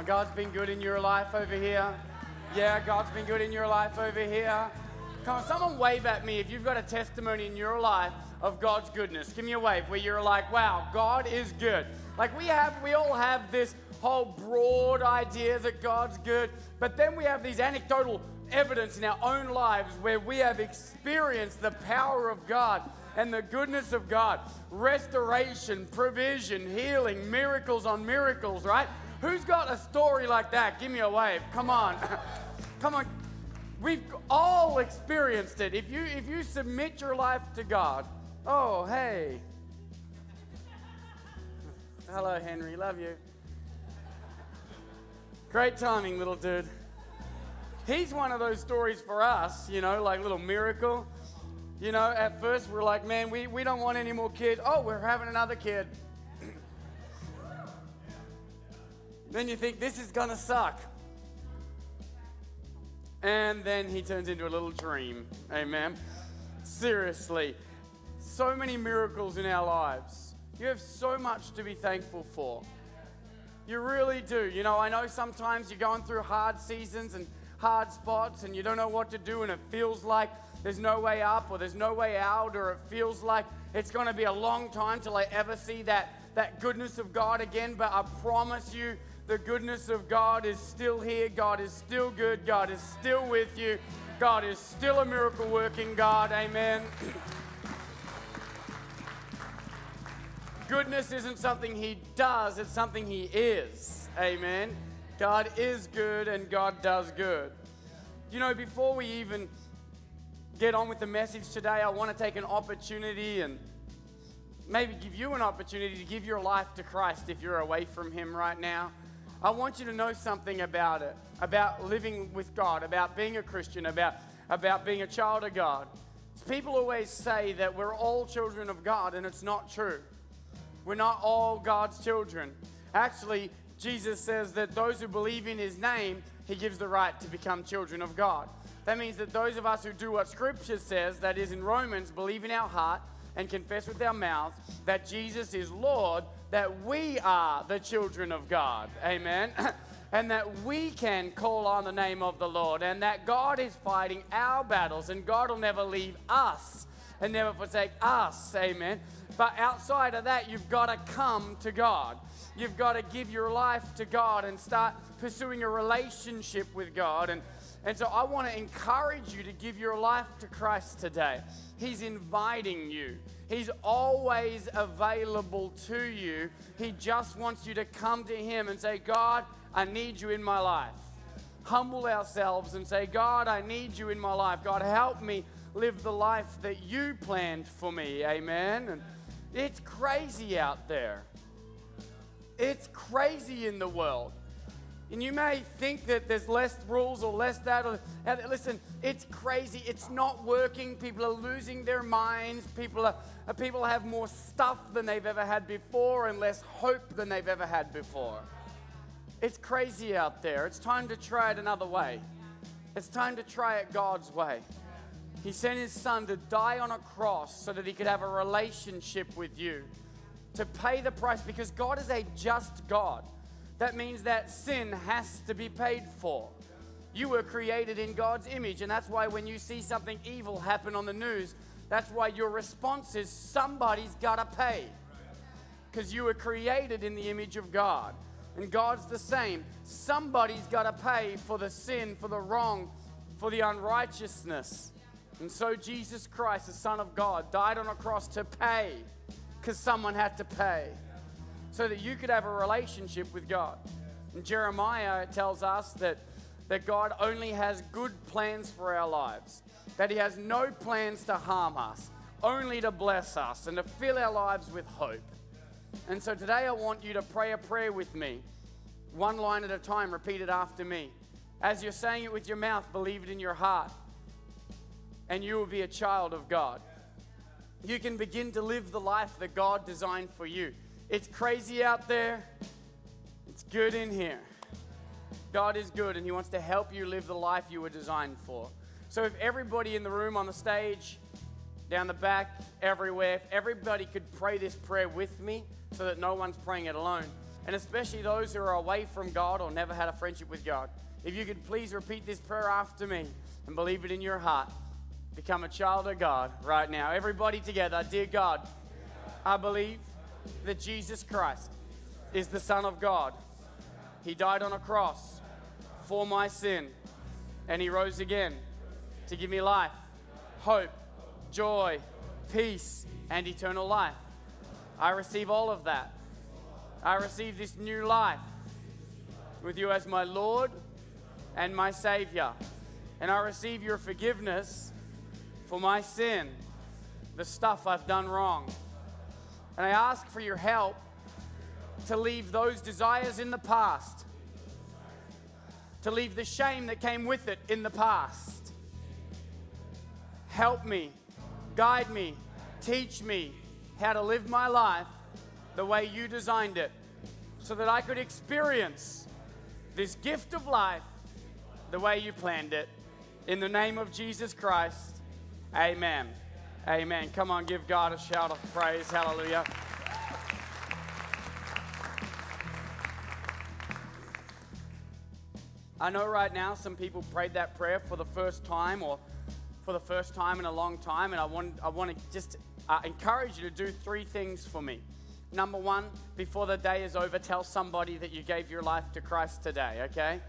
on, God's been good in your life over here. Yeah, God's been good in your life over here. Come on, someone wave at me if you've got a testimony in your life of God's goodness. Give me a wave where you're like, wow, God is good. Like we have, we all have this whole broad idea that God's good, but then we have these anecdotal evidence in our own lives where we have experienced the power of God and the goodness of God restoration, provision, healing, miracles on miracles, right? Who's got a story like that? Give me a wave. Come on. Come on. We've all experienced it. If you if you submit your life to God, oh hey. Hello, Henry. Love you. Great timing, little dude. He's one of those stories for us, you know, like little miracle. You know, at first we're like, man, we, we don't want any more kids. Oh, we're having another kid. Then you think this is gonna suck. And then he turns into a little dream. Amen. Seriously, so many miracles in our lives. You have so much to be thankful for. You really do. You know, I know sometimes you're going through hard seasons and hard spots and you don't know what to do and it feels like there's no way up or there's no way out or it feels like it's going to be a long time till I ever see that, that goodness of God again. But I promise you, the goodness of God is still here. God is still good. God is still with you. God is still a miracle working God. Amen. Goodness isn't something He does, it's something He is. Amen. God is good and God does good. You know, before we even get on with the message today, I want to take an opportunity and maybe give you an opportunity to give your life to Christ if you're away from Him right now. I want you to know something about it, about living with God, about being a Christian, about, about being a child of God. People always say that we're all children of God, and it's not true. We're not all God's children. Actually, Jesus says that those who believe in his name, he gives the right to become children of God. That means that those of us who do what Scripture says, that is in Romans, believe in our heart and confess with our mouths that Jesus is Lord, that we are the children of God. Amen. and that we can call on the name of the Lord, and that God is fighting our battles, and God will never leave us and never forsake us. Amen. But outside of that, you've got to come to God. You've got to give your life to God and start pursuing a relationship with God. And, and so I want to encourage you to give your life to Christ today. He's inviting you. He's always available to you. He just wants you to come to Him and say, God, I need you in my life. Humble ourselves and say, God, I need you in my life. God, help me live the life that you planned for me. Amen. And it's crazy out there. It's crazy in the world. And you may think that there's less rules or less that. Or, listen, it's crazy. It's not working. People are losing their minds. People, are, uh, people have more stuff than they've ever had before and less hope than they've ever had before. It's crazy out there. It's time to try it another way. It's time to try it God's way. He sent his son to die on a cross so that he could have a relationship with you, to pay the price because God is a just God. That means that sin has to be paid for. You were created in God's image, and that's why when you see something evil happen on the news, that's why your response is somebody's got to pay. Because you were created in the image of God. And God's the same. Somebody's got to pay for the sin, for the wrong, for the unrighteousness. And so Jesus Christ, the Son of God, died on a cross to pay because someone had to pay so that you could have a relationship with God. And Jeremiah tells us that, that God only has good plans for our lives, that He has no plans to harm us, only to bless us and to fill our lives with hope. And so today I want you to pray a prayer with me, one line at a time, repeat it after me. As you're saying it with your mouth, believe it in your heart and you will be a child of God. You can begin to live the life that God designed for you. It's crazy out there, it's good in here. God is good and He wants to help you live the life you were designed for. So, if everybody in the room, on the stage, down the back, everywhere, if everybody could pray this prayer with me so that no one's praying it alone, and especially those who are away from God or never had a friendship with God. If you could please repeat this prayer after me and believe it in your heart, become a child of God right now. Everybody together, dear God, I believe that Jesus Christ is the Son of God. He died on a cross for my sin, and He rose again to give me life, hope, joy, peace, and eternal life. I receive all of that. I receive this new life with you as my Lord and my Savior. And I receive your forgiveness for my sin, the stuff I've done wrong. And I ask for your help to leave those desires in the past, to leave the shame that came with it in the past. Help me, guide me, teach me how to live my life the way you designed it so that I could experience this gift of life the way you planned it. In the name of Jesus Christ, amen. Amen. Come on, give God a shout of praise. Hallelujah. I know right now some people prayed that prayer for the first time or for the first time in a long time, and I want, I want to just uh, encourage you to do three things for me. Number one, before the day is over, tell somebody that you gave your life to Christ today, okay?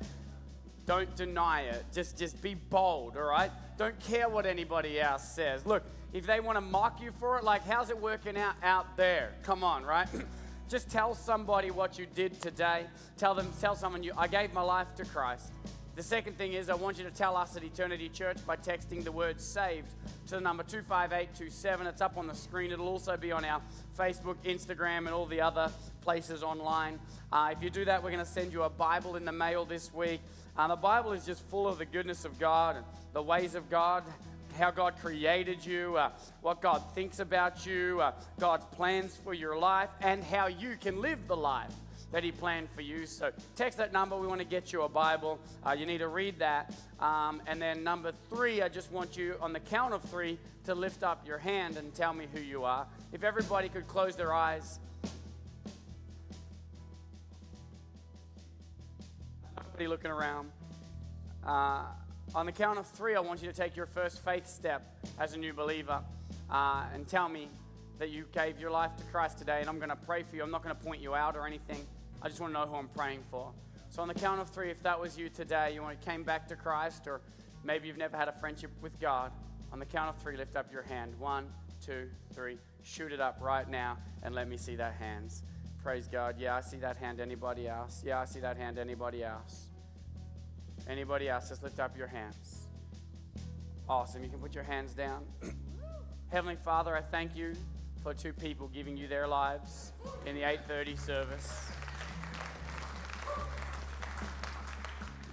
Don't deny it. Just, just be bold, all right? Don't care what anybody else says. Look, if they want to mock you for it, like, how's it working out out there? Come on, right? just tell somebody what you did today. Tell them, tell someone you, I gave my life to Christ. The second thing is, I want you to tell us at Eternity Church by texting the word saved to the number 25827. It's up on the screen. It'll also be on our Facebook, Instagram, and all the other places online. Uh, if you do that, we're going to send you a Bible in the mail this week. Uh, the Bible is just full of the goodness of God and the ways of God, how God created you, uh, what God thinks about you, uh, God's plans for your life, and how you can live the life that He planned for you. So text that number. We want to get you a Bible. Uh, you need to read that. Um, and then number three, I just want you on the count of three to lift up your hand and tell me who you are. If everybody could close their eyes. Looking around. On the count of three, I want you to take your first faith step as a new believer uh, and tell me that you gave your life to Christ today. And I'm going to pray for you. I'm not going to point you out or anything. I just want to know who I'm praying for. So, on the count of three, if that was you today, you came back to Christ, or maybe you've never had a friendship with God, on the count of three, lift up your hand. One, two, three. Shoot it up right now and let me see that hands. Praise God. Yeah, I see that hand. Anybody else? Yeah, I see that hand. Anybody else? Anybody else? Just lift up your hands. Awesome. You can put your hands down. Heavenly Father, I thank you for two people giving you their lives in the 8:30 service.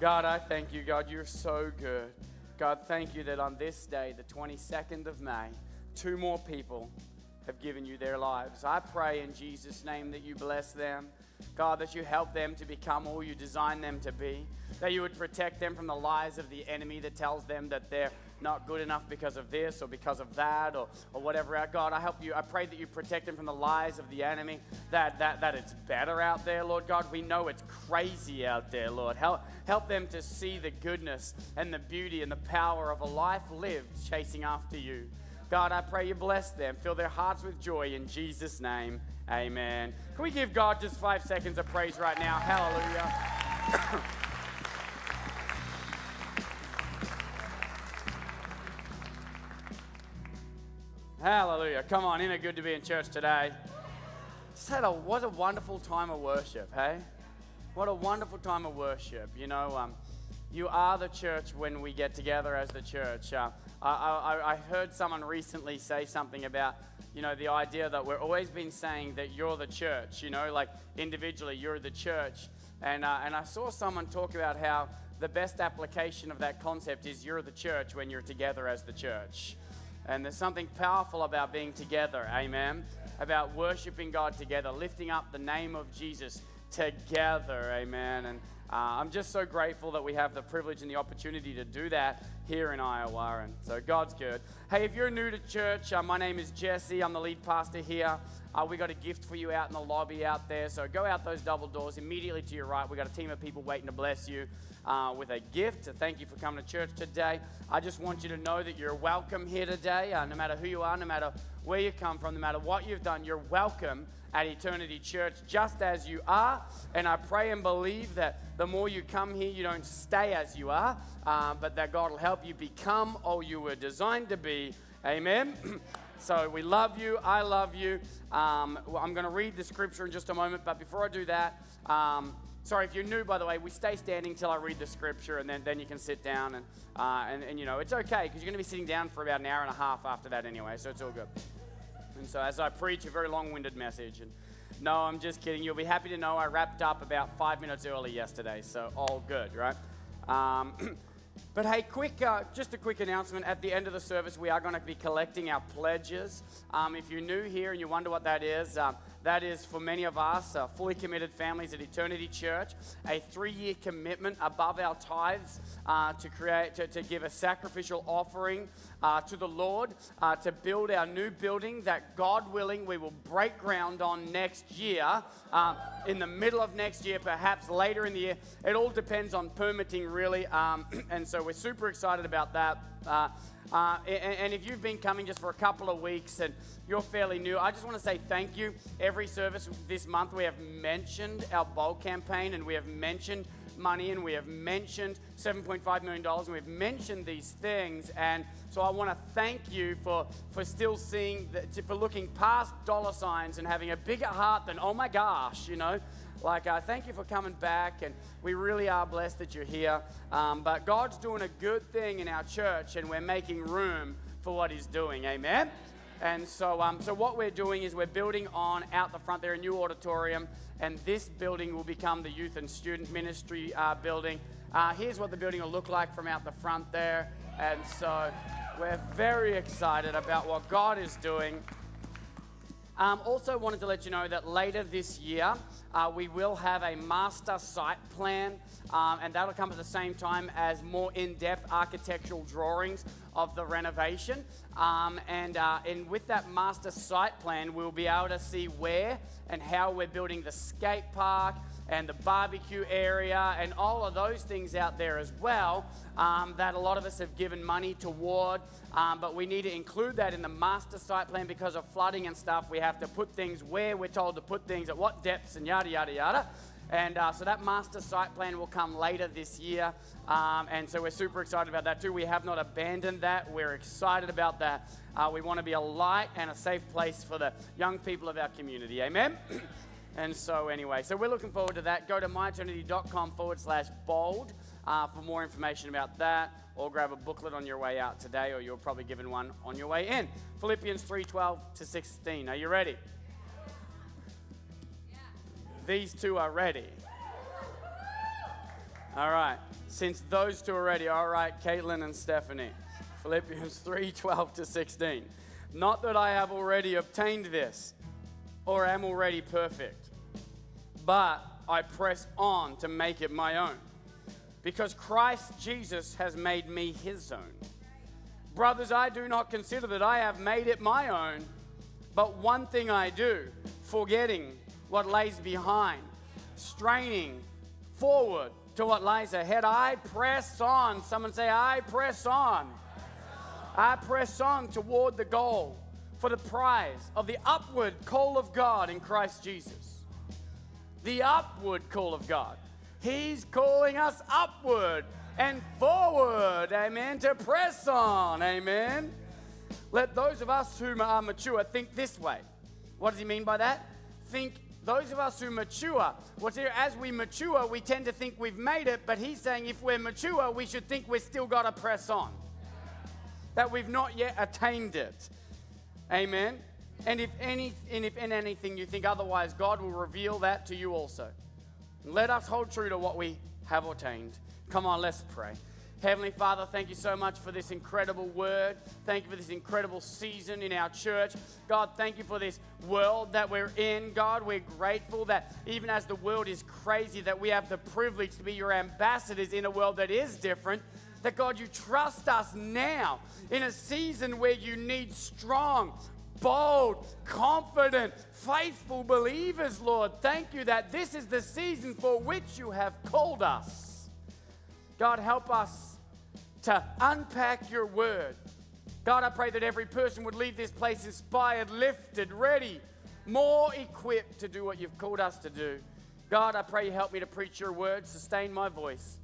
God, I thank you, God, you're so good. God, thank you that on this day, the 22nd of May, two more people have given you their lives. I pray in Jesus' name that you bless them. God, that you help them to become all you designed them to be. That you would protect them from the lies of the enemy that tells them that they're not good enough because of this or because of that or, or whatever. Uh, God, I help you. I pray that you protect them from the lies of the enemy, that, that, that it's better out there, Lord God. We know it's crazy out there, Lord. Help, help them to see the goodness and the beauty and the power of a life lived chasing after you. God, I pray you bless them. Fill their hearts with joy in Jesus' name. Amen. Can we give God just five seconds of praise right now? Hallelujah. Hallelujah. Come on, isn't it good to be in church today? Just had a, what a wonderful time of worship, hey? What a wonderful time of worship. You know, um, you are the church when we get together as the church. Uh, I, I, I heard someone recently say something about, you know, the idea that we're always been saying that you're the church, you know, like individually, you're the church. And, uh, and I saw someone talk about how the best application of that concept is you're the church when you're together as the church. And there's something powerful about being together, amen? About worshiping God together, lifting up the name of Jesus together, amen? And uh, I'm just so grateful that we have the privilege and the opportunity to do that here in Iowa. And so God's good. Hey, if you're new to church, uh, my name is Jesse. I'm the lead pastor here. uh, we got a gift for you out in the lobby out there. So go out those double doors immediately to your right. We got a team of people waiting to bless you uh, with a gift to thank you for coming to church today. I just want you to know that you're welcome here today, uh, no matter who you are, no matter where you come from, no matter what you've done, you're welcome at Eternity Church just as you are. And I pray and believe that the more you come here, you don't stay as you are, uh, but that God will help you become all you were designed to be. Amen. so we love you. I love you. Um, I'm going to read the scripture in just a moment, but before I do that, um, Sorry, if you're new, by the way, we stay standing till I read the scripture, and then, then you can sit down. And, uh, and, and, you know, it's okay because you're going to be sitting down for about an hour and a half after that anyway, so it's all good. And so, as I preach a very long winded message, and no, I'm just kidding. You'll be happy to know I wrapped up about five minutes early yesterday, so all good, right? Um, but hey, quick, uh, just a quick announcement. At the end of the service, we are going to be collecting our pledges. Um, if you're new here and you wonder what that is, um, that is for many of us, uh, fully committed families at Eternity Church, a three-year commitment above our tithes uh, to create to, to, give a sacrificial offering uh, to the Lord uh, to build our new building that, God willing, we will break ground on next year, uh, in the middle of next year, perhaps later in the year. It all depends on permitting, really, um, and so we're super excited about that. Uh, and, and, if you've been coming just for a couple of weeks and you're fairly new, I just want to say thank you. Every service this month, we have mentioned our bold campaign and we have mentioned money and we have mentioned $7.5 million and we've mentioned these things. And so I want to thank you for, for still seeing, the, for looking past dollar signs and having a bigger heart than, oh my gosh, you know. Like, uh, thank you for coming back, and we really are blessed that you're here. Um, but God's doing a good thing in our church, and we're making room for what He's doing. Amen. And so, um, so what we're doing is we're building on out the front there a new auditorium, and this building will become the youth and student ministry uh, building. Uh, here's what the building will look like from out the front there, and so we're very excited about what God is doing. Um, also, wanted to let you know that later this year, uh, we will have a master site plan, um, and that'll come at the same time as more in depth architectural drawings of the renovation. Um, and, uh, and with that master site plan, we'll be able to see where and how we're building the skate park and the barbecue area and all of those things out there as well um, that a lot of us have given money toward. Um, but we need to include that in the master site plan because of flooding and stuff. We have to put things where we're told to put things, at what depths, and yada, yada, yada. And uh, so that master site plan will come later this year. Um, and so we're super excited about that too. We have not abandoned that. We're excited about that. Uh, we want to be a light and a safe place for the young people of our community. Amen? And so, anyway, so we're looking forward to that. Go to myeternity.com forward slash bold uh, for more information about that, or grab a booklet on your way out today, or you're probably given one on your way in. Philippians 3:12 to 16. Are you ready? These two are ready. All right. Since those two are ready, all right, Caitlin and Stephanie. Philippians 3:12 to 16. Not that I have already obtained this or am already perfect but I press on to make it my own. Because Christ Jesus has made me his own. Brothers, I do not consider that I have made it my own, but one thing I do, forgetting what lays behind, straining forward to what lies ahead, I press on. Someone say, I press on. I press on toward the goal for the prize of the upward call of God in Christ Jesus the upward call of God. He's calling us upward and forward, amen, to press on, amen. Let those of us who are mature think this way. What does he mean by that? Think those of us who mature, what's here, as we mature, we tend to think we've made it, but he's saying if we're mature, we should think we've still got to press on, that we've not yet attained it. Amen. And if, any, and if in anything you think otherwise, God will reveal that to you also. Let us hold true to what we have attained. Come on, let's pray. Heavenly Father, thank you so much for this incredible word. Thank you for this incredible season in our church. God, thank you for this world that we're in. God, we're grateful that even as the world is crazy, that we have the privilege to be your ambassadors in a world that is different. That God, you trust us now in a season where you need strong, bold, confident, faithful believers, Lord. Thank you that this is the season for which you have called us. God, help us to unpack your word. God, I pray that every person would leave this place inspired, lifted, ready, more equipped to do what you've called us to do. God, I pray you help me to preach your word, sustain my voice.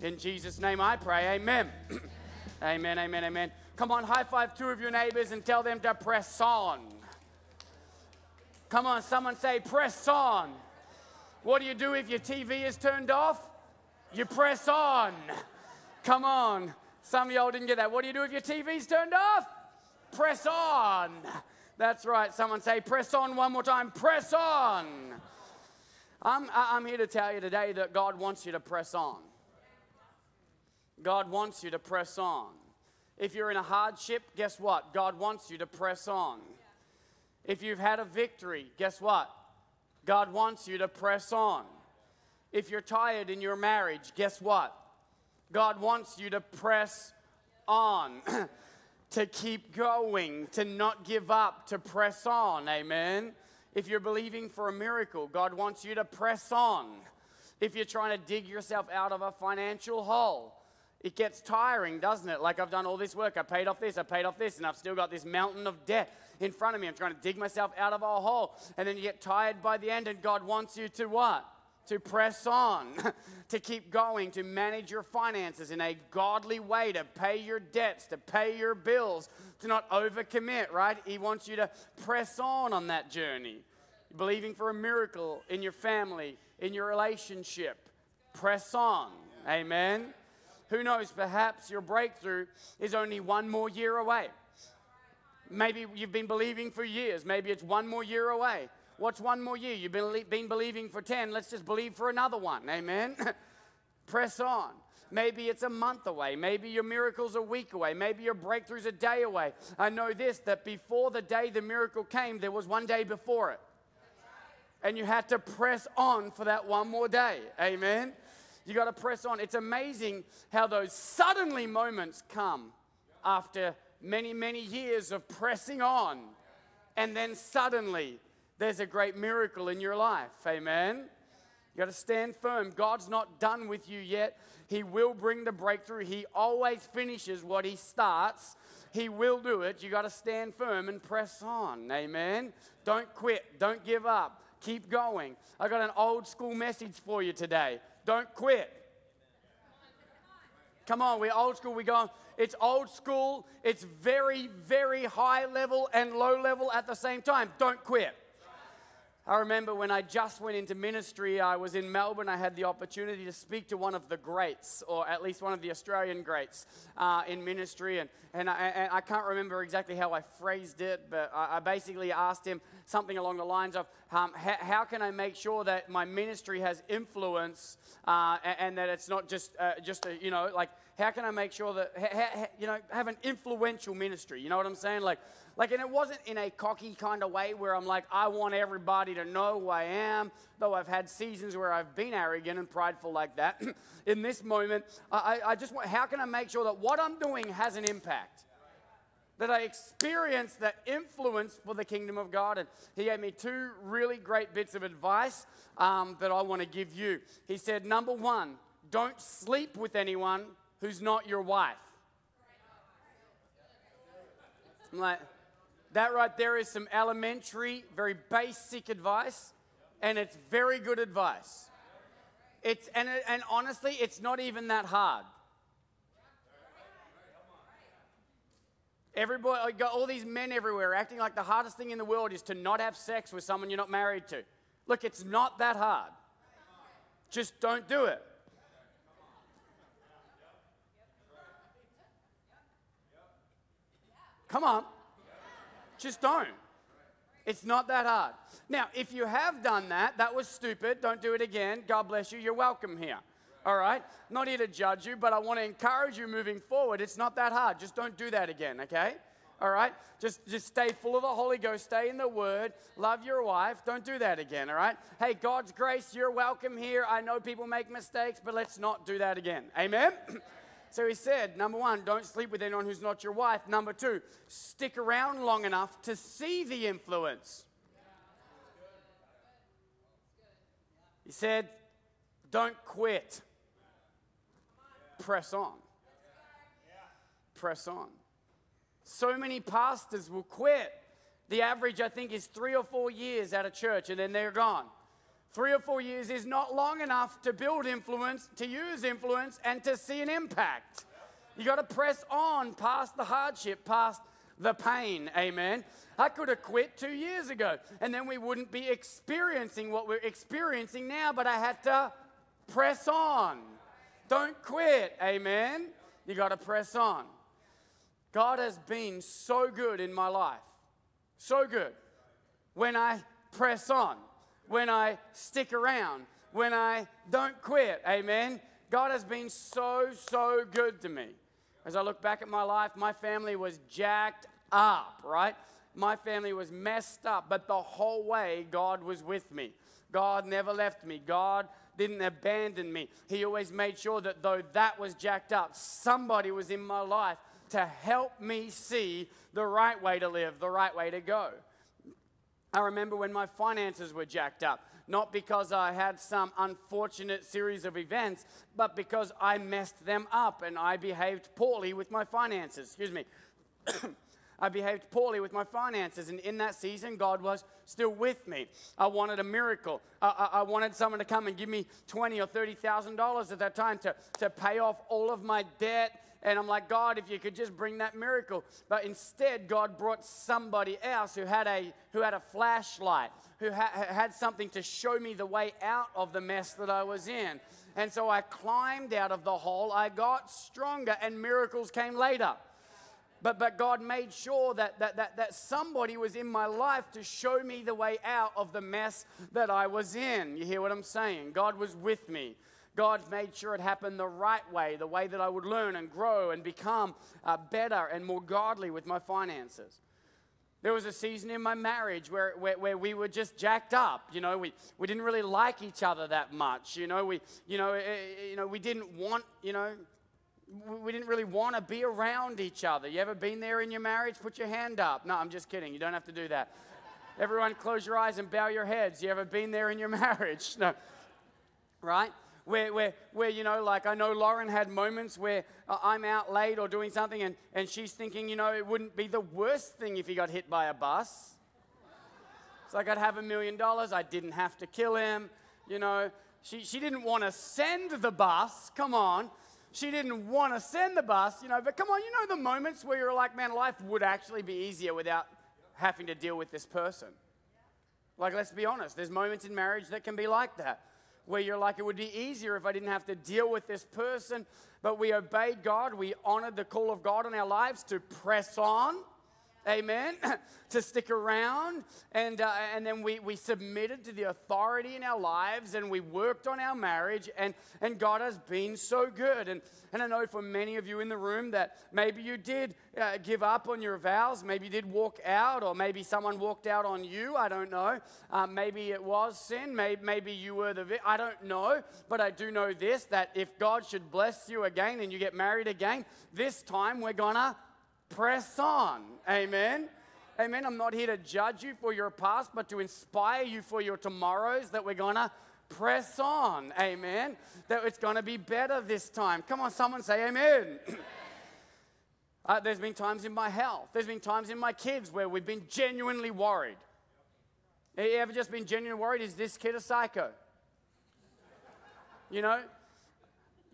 In Jesus' name I pray. Amen. amen, amen, amen. Come on, high five two of your neighbors and tell them to press on. Come on, someone say, press on. What do you do if your TV is turned off? You press on. Come on. Some of y'all didn't get that. What do you do if your TV's turned off? Press on. That's right. Someone say, press on one more time. Press on. I'm, I'm here to tell you today that God wants you to press on. God wants you to press on. If you're in a hardship, guess what? God wants you to press on. If you've had a victory, guess what? God wants you to press on. If you're tired in your marriage, guess what? God wants you to press on, to keep going, to not give up, to press on. Amen. If you're believing for a miracle, God wants you to press on. If you're trying to dig yourself out of a financial hole, it gets tiring, doesn't it? Like I've done all this work, I paid off this, I paid off this, and I've still got this mountain of debt in front of me. I'm trying to dig myself out of a hole. And then you get tired by the end, and God wants you to what? To press on, to keep going, to manage your finances in a godly way, to pay your debts, to pay your bills, to not overcommit, right? He wants you to press on on that journey. Believing for a miracle in your family, in your relationship. Press on. Amen. Who knows, perhaps your breakthrough is only one more year away. Maybe you've been believing for years. Maybe it's one more year away. What's one more year? You've been, been believing for 10. Let's just believe for another one. Amen. Press on. Maybe it's a month away. Maybe your miracle's a week away. Maybe your breakthrough's a day away. I know this that before the day the miracle came, there was one day before it. And you had to press on for that one more day. Amen. You got to press on. It's amazing how those suddenly moments come after many, many years of pressing on. And then suddenly there's a great miracle in your life. Amen. You got to stand firm. God's not done with you yet. He will bring the breakthrough. He always finishes what he starts. He will do it. You got to stand firm and press on. Amen. Don't quit. Don't give up. Keep going. I got an old school message for you today. Don't quit. Come on, we're old school. We go, it's old school. It's very, very high level and low level at the same time. Don't quit. I remember when I just went into ministry, I was in Melbourne. I had the opportunity to speak to one of the greats, or at least one of the Australian greats uh, in ministry. And, and, I, and I can't remember exactly how I phrased it, but I, I basically asked him something along the lines of um, how, how, can I make sure that my ministry has influence uh, and, and, that it's not just, uh, just a, you know, like, how can I make sure that, ha, ha, you know, have an influential ministry? You know what I'm saying? Like, like, and it wasn't in a cocky kind of way where I'm like, I want everybody to know who I am, though I've had seasons where I've been arrogant and prideful like that. in this moment, I, I just want, how can I make sure that what I'm doing has an impact? That I experience that influence for the kingdom of God. And he gave me two really great bits of advice um, that I want to give you. He said, number one, don't sleep with anyone who's not your wife. I'm like, that right there is some elementary, very basic advice, and it's very good advice. It's, and, and honestly, it's not even that hard. Everybody, got all these men everywhere acting like the hardest thing in the world is to not have sex with someone you're not married to. Look, it's not that hard. Just don't do it. Come on. Just don't. It's not that hard. Now, if you have done that, that was stupid. Don't do it again. God bless you. You're welcome here. All right? Not here to judge you, but I want to encourage you moving forward. It's not that hard. Just don't do that again, okay? All right? Just just stay full of the Holy Ghost, stay in the word, love your wife. Don't do that again, all right? Hey, God's grace, you're welcome here. I know people make mistakes, but let's not do that again. Amen. So he said, number one, don't sleep with anyone who's not your wife. Number two, stick around long enough to see the influence. He said, don't quit. Press on. Press on. So many pastors will quit. The average, I think, is three or four years at a church and then they're gone. Three or four years is not long enough to build influence, to use influence, and to see an impact. You got to press on past the hardship, past the pain. Amen. I could have quit two years ago, and then we wouldn't be experiencing what we're experiencing now, but I had to press on. Don't quit. Amen. You got to press on. God has been so good in my life. So good. When I press on, when I stick around, when I don't quit. Amen. God has been so, so good to me. As I look back at my life, my family was jacked up, right? My family was messed up, but the whole way, God was with me. God never left me. God didn't abandon me. He always made sure that though that was jacked up, somebody was in my life to help me see the right way to live, the right way to go. I remember when my finances were jacked up not because I had some unfortunate series of events, but because I messed them up and I behaved poorly with my finances. Excuse me. I behaved poorly with my finances, and in that season, God was still with me. I wanted a miracle. I, I, I wanted someone to come and give me twenty or thirty thousand dollars at that time to, to pay off all of my debt and I'm like, God, if you could just bring that miracle. But instead, God brought somebody else who had a, who had a flashlight, who ha- had something to show me the way out of the mess that I was in. And so I climbed out of the hole, I got stronger, and miracles came later. But, but God made sure that, that, that, that somebody was in my life to show me the way out of the mess that I was in. You hear what I'm saying? God was with me. God made sure it happened the right way, the way that I would learn and grow and become uh, better and more godly with my finances. There was a season in my marriage where, where, where, we were just jacked up. You know, we, we didn't really like each other that much. You know, we, you know, eh, eh, you know, we didn't want, you know, we didn't really want to be around each other. You ever been there in your marriage? Put your hand up. No, I'm just kidding. You don't have to do that. Everyone, close your eyes and bow your heads. You ever been there in your marriage? No. Right? where, where, where, you know, like I know Lauren had moments where uh, I'm out late or doing something and, and she's thinking, you know, it wouldn't be the worst thing if he got hit by a bus. It's like I'd have a million dollars, I didn't have to kill him, you know. She, she didn't want to send the bus, come on. She didn't want to send the bus, you know, but come on, you know the moments where you're like, man, life would actually be easier without having to deal with this person. Like, let's be honest, there's moments in marriage that can be like that where you're like, it would be easier if I didn't have to deal with this person. But we obeyed God. We honored the call of God in our lives to press on amen, to stick around. And, uh, and then we, we submitted to the authority in our lives and we worked on our marriage, and, and God has been so good. And, and I know for many of you in the room that maybe you did uh, give up on your vows, maybe you did walk out, or maybe someone walked out on you. I don't know. Uh, maybe it was sin, maybe, maybe you were the vi- I don't know. But I do know this that if God should bless you again and you get married again, this time we're gonna press on. Amen. Amen. I'm not here to judge you for your past, but to inspire you for your tomorrows that we're going to press on. Amen. That it's going to be better this time. Come on, someone say amen. uh, there's been times in my health, there's been times in my kids where we've been genuinely worried. Have you ever just been genuinely worried? Is this kid a psycho? You know,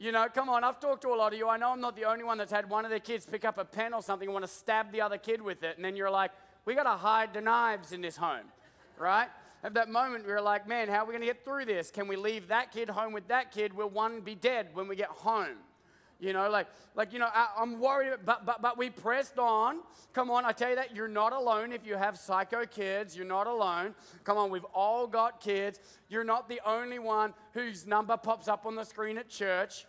you know, come on, I've talked to a lot of you. I know I'm not the only one that's had one of their kids pick up a pen or something and want to stab the other kid with it. And then you're like, we got to hide the knives in this home, right? At that moment, we were like, man, how are we going to get through this? Can we leave that kid home with that kid? Will one be dead when we get home? You know, like, like you know, I, am worried, but, but, but we pressed on. Come on, I tell you that you're not alone if you have psycho kids. You're not alone. Come on, we've all got kids. You're not the only one whose number pops up on the screen at church.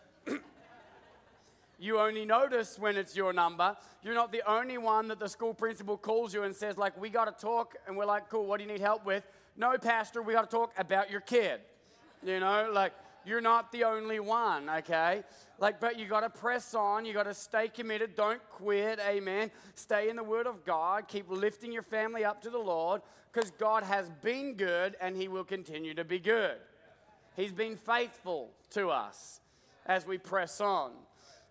You only notice when it's your number. You're not the only one that the school principal calls you and says, like, we got to talk. And we're like, cool, what do you need help with? No, Pastor, we got to talk about your kid. You know, like, You're not the only one, okay? Like, but you got to press on. You got to stay committed. Don't quit. Amen. Stay in the Word of God. Keep lifting your family up to the Lord because God has been good and He will continue to be good. He's been faithful to us as we press on.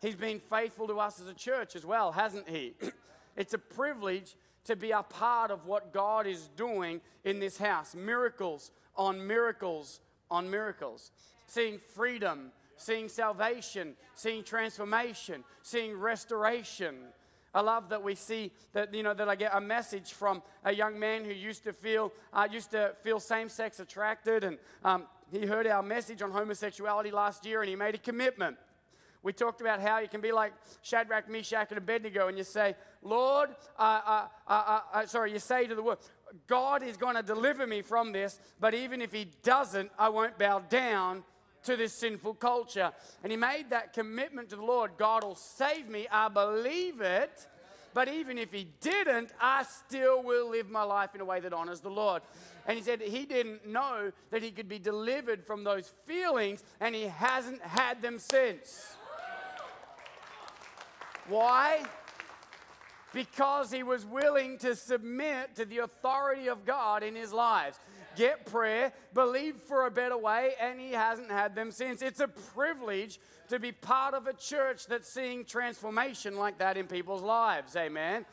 He's been faithful to us as a church as well, hasn't He? it's a privilege to be a part of what God is doing in this house. Miracles on miracles on miracles. Seeing freedom, seeing salvation, seeing transformation, seeing restoration. I love that we see that you know that I get a message from a young man who used to feel uh, used to feel same-sex attracted, and um, he heard our message on homosexuality last year, and he made a commitment. We talked about how you can be like Shadrach, Meshach, and Abednego, and you say, Lord, uh, uh, uh, uh sorry, you say to the world, God is going to deliver me from this, but even if He doesn't, I won't bow down to this sinful culture. And he made that commitment to the Lord God will save me. I believe it. But even if he didn't, I still will live my life in a way that honors the Lord. And he said he didn't know that he could be delivered from those feelings, and he hasn't had them since. Why? Because he was willing to submit to the authority of God in his lives. Get prayer, believe for a better way, and he hasn't had them since. It's a privilege to be part of a church that's seeing transformation like that in people's lives. Amen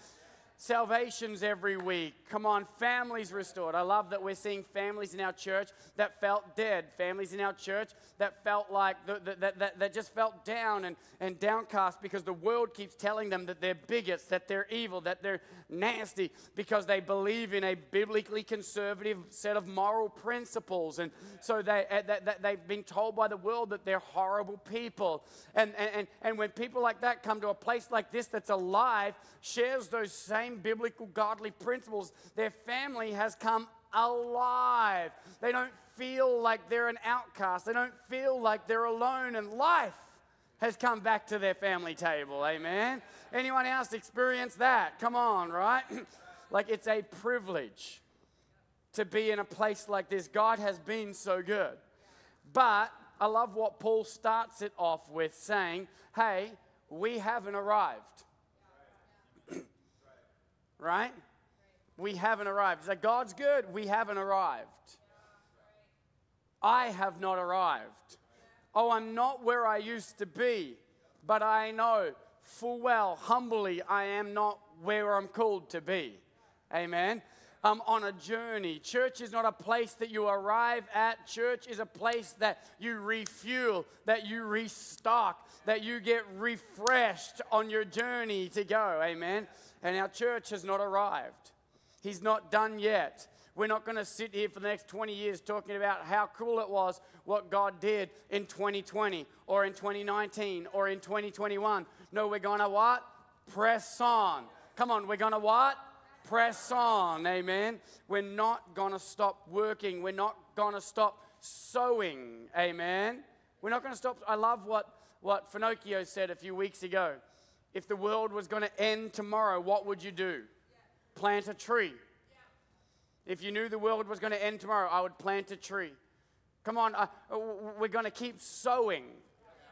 salvations every week. Come on, families restored. I love that we're seeing families in our church that felt dead, families in our church that felt like, that, that, that, that just felt down and, and downcast because the world keeps telling them that they're bigots, that they're evil, that they're nasty because they believe in a biblically conservative set of moral principles. And so they, uh, that, they've been told by the world that they're horrible people. And, and, and when people like that come to a place like this that's alive, shares those same same biblical godly principles, their family has come alive. They don't feel like they're an outcast, they don't feel like they're alone, and life has come back to their family table. Amen. Anyone else experience that? Come on, right? like it's a privilege to be in a place like this. God has been so good. But I love what Paul starts it off with saying, hey, we haven't arrived right? We haven't arrived. It's like, God's good, we haven't arrived. I have not arrived. Oh, I'm not where I used to be, but I know full well, humbly, I am not where I'm called to be. Amen. I'm on a journey. Church is not a place that you arrive at. Church is a place that you refuel, that you restock, that you get refreshed on your journey to go. Amen and our church has not arrived. He's not done yet. We're not going to sit here for the next 20 years talking about how cool it was what God did in 2020 or in 2019 or in 2021. No, we're going to what? Press on. Come on, we're going to what? Press on. Amen. We're not going to stop working. We're not going to stop sowing. Amen. We're not going to stop. I love what, what Finocchio said a few weeks ago. If the world was going to end tomorrow, what would you do? Plant a tree. If you knew the world was going to end tomorrow, I would plant a tree. Come on, uh, we're going to keep sowing.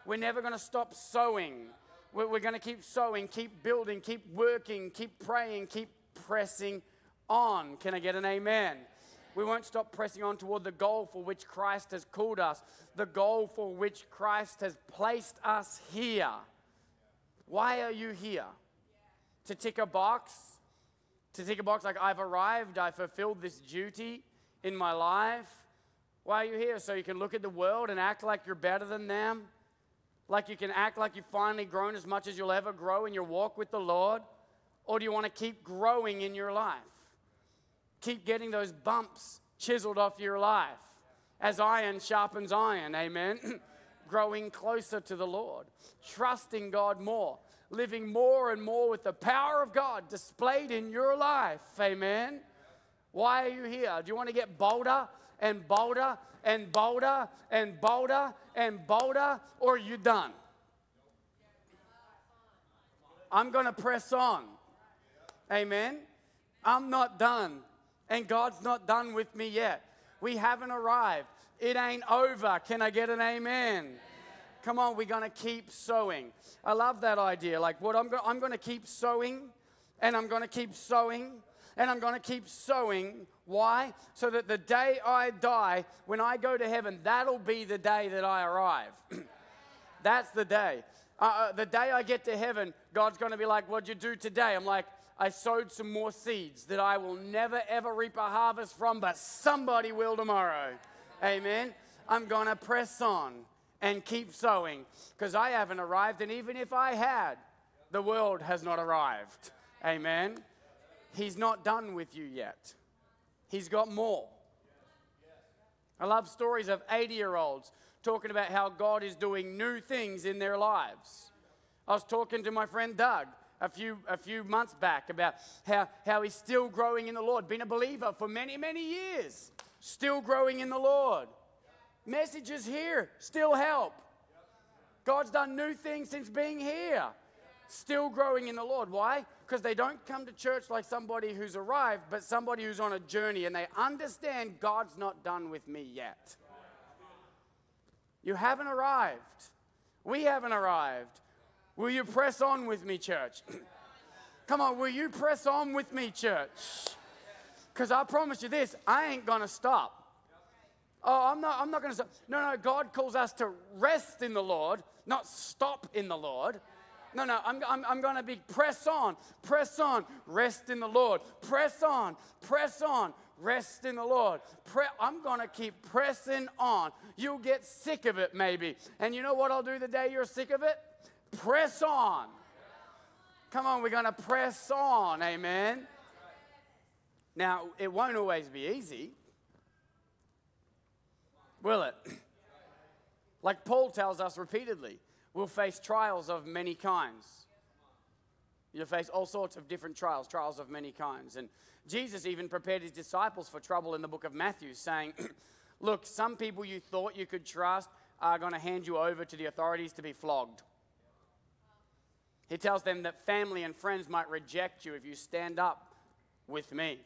We're never going to stop sowing. We're, we're going to keep sowing, keep building, keep working, keep praying, keep pressing on. Can I get an amen? We won't stop pressing on toward the goal for which Christ has called us, the goal for which Christ has placed us here. Why are you here? To tick a box? To tick a box like I've arrived, I fulfilled this duty in my life? Why are you here? So you can look at the world and act like you're better than them? Like you can act like you've finally grown as much as you'll ever grow in your walk with the Lord? Or do you want to keep growing in your life? Keep getting those bumps chiseled off your life as iron sharpens iron, amen? growing closer to the Lord, trusting God more, living more and more with the power of God displayed in your life. Amen. Why are you here? Do you want to get bolder and bolder and bolder and bolder and bolder, or are you done? I'm going to press on. Amen. I'm not done, and God's not done with me yet. We haven't arrived. It ain't over. Can I get an amen? Come on, we're going to keep sowing. I love that idea. Like, what I'm, go- I'm going to keep sowing, and I'm going to keep sowing, and I'm going to keep sowing. Why? So that the day I die, when I go to heaven, that'll be the day that I arrive. That's the day. Uh, uh, the day I get to heaven, God's going to be like, What'd you do today? I'm like, I sowed some more seeds that I will never ever reap a harvest from, but somebody will tomorrow. Amen. I'm going to press on and keep sowing because I haven't arrived. And even if I had, the world has not arrived. Amen. He's not done with you yet, He's got more. I love stories of 80 year olds talking about how God is doing new things in their lives. I was talking to my friend Doug a few, a few months back about how, how he's still growing in the Lord, been a believer for many, many years, still growing in the Lord. Messages here still help. God's done new things since being here, still growing in the Lord. Why? Because they don't come to church like somebody who's arrived, but somebody who's on a journey and they understand God's not done with me yet. You haven't arrived. We haven't arrived. Will you press on with me, church? Come on, will you press on with me, church? Because I promise you this, I ain't going to stop. Oh, I'm not, I'm not going to stop. No, no, God calls us to rest in the Lord, not stop in the Lord. No, no, I'm, I'm, I'm going to be press on, press on, rest in the Lord, press on, press on, rest in the Lord. Pre- I'm going to keep pressing on. You'll get sick of it maybe. And you know what I'll do the day you're sick of it? Press on. Come on, we're going to press on. Amen. Now, it won't always be easy, will it? Like Paul tells us repeatedly, we'll face trials of many kinds. You'll face all sorts of different trials, trials of many kinds. And Jesus even prepared his disciples for trouble in the book of Matthew, saying, Look, some people you thought you could trust are going to hand you over to the authorities to be flogged. He tells them that family and friends might reject you if you stand up with me.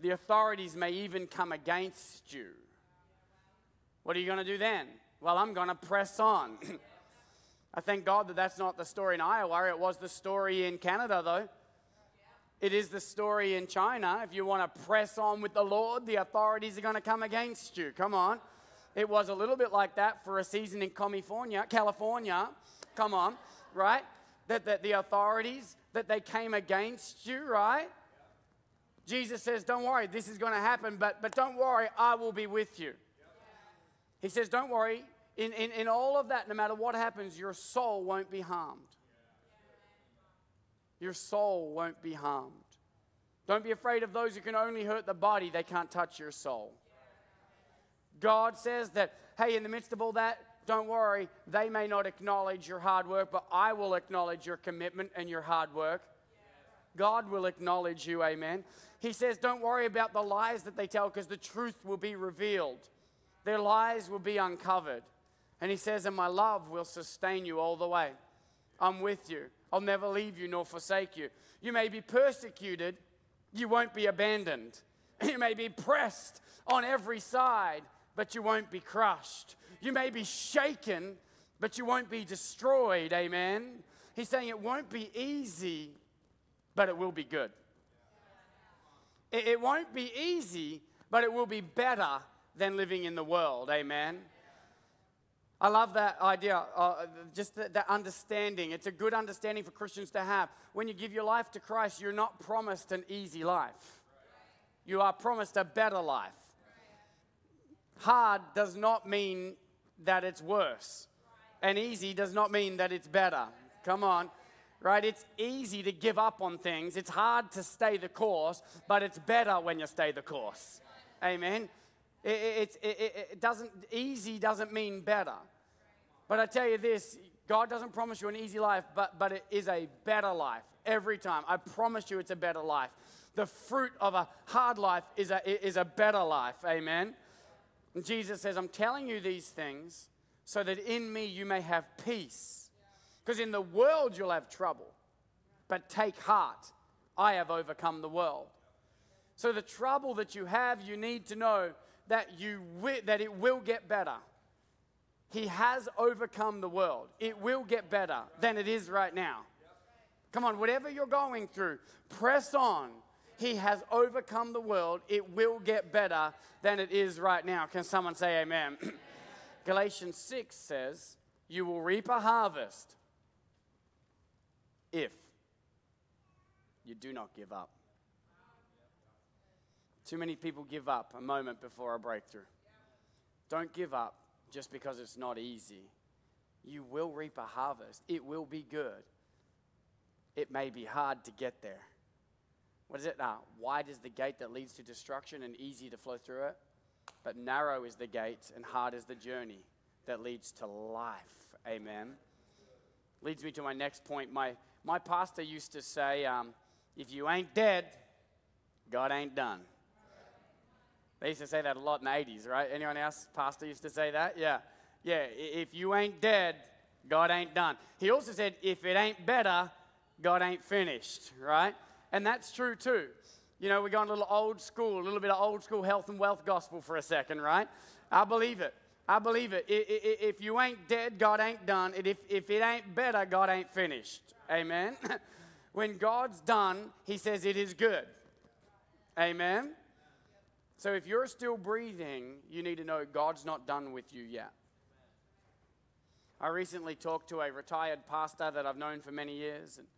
The authorities may even come against you. What are you going to do then? Well, I'm going to press on. I thank God that that's not the story in Iowa. It was the story in Canada, though. It is the story in China. If you want to press on with the Lord, the authorities are going to come against you. Come on. It was a little bit like that for a season in California. California. Come on, right? That, that the authorities, that they came against you, right? Jesus says, Don't worry, this is going to happen, but, but don't worry, I will be with you. He says, Don't worry, in, in, in all of that, no matter what happens, your soul won't be harmed your soul won't be harmed. Don't be afraid of those who can only hurt the body, they can't touch your soul. God says that, hey, in the midst of all that, don't worry, they may not acknowledge your hard work, but I will acknowledge your commitment and your hard work. God will acknowledge you, amen. He says, don't worry about the lies that they tell because the truth will be revealed, their lies will be uncovered. And he says, and my love will sustain you all the way. I'm with you. I'll never leave you nor forsake you. You may be persecuted, you won't be abandoned. You may be pressed on every side, but you won't be crushed. You may be shaken, but you won't be destroyed. Amen. He's saying it won't be easy, but it will be good. It, won't be easy, but it will be better than living in the world. Amen. I love that idea, uh, just that, that understanding. It's a good understanding for Christians to have. When you give your life to Christ, you're not promised an easy life, you are promised a better life. Hard does not mean that it's worse, and easy does not mean that it's better. Come on right? It's easy to give up on things. It's hard to stay the course, but it's better when you stay the course. Amen. It, it, it, it, doesn't easy doesn't mean better. But I tell you this God doesn't promise you an easy life, but, but it is a better life every time. I promise you it's a better life. The fruit of a hard life is a, is a better life. Amen. Jesus says, I'm telling you these things so that in me you may have peace. Because in the world you'll have trouble, but take heart. I have overcome the world. So the trouble that you have, you need to know that, you wi- that it will get better. He has overcome the world. It will get better than it is right now. Come on, whatever you're going through, press on. He has overcome the world. It will get better than it is right now. Can someone say amen? Galatians 6 says, You will reap a harvest if you do not give up. Too many people give up a moment before a breakthrough. Don't give up just because it's not easy. You will reap a harvest, it will be good. It may be hard to get there. What is it? Uh, wide is the gate that leads to destruction and easy to flow through it. But narrow is the gate and hard is the journey that leads to life. Amen. Leads me to my next point. My, my pastor used to say, um, if you ain't dead, God ain't done. They used to say that a lot in the 80s, right? Anyone else? Pastor used to say that? Yeah. Yeah, if you ain't dead, God ain't done. He also said, if it ain't better, God ain't finished, right? And that's true too. You know, we're going a little old school, a little bit of old school health and wealth gospel for a second, right? I believe it. I believe it. If you ain't dead, God ain't done. If, if it ain't better, God ain't finished. Amen. when God's done, He says it is good. Amen. So if you're still breathing, you need to know God's not done with you yet. I recently talked to a retired pastor that I've known for many years. And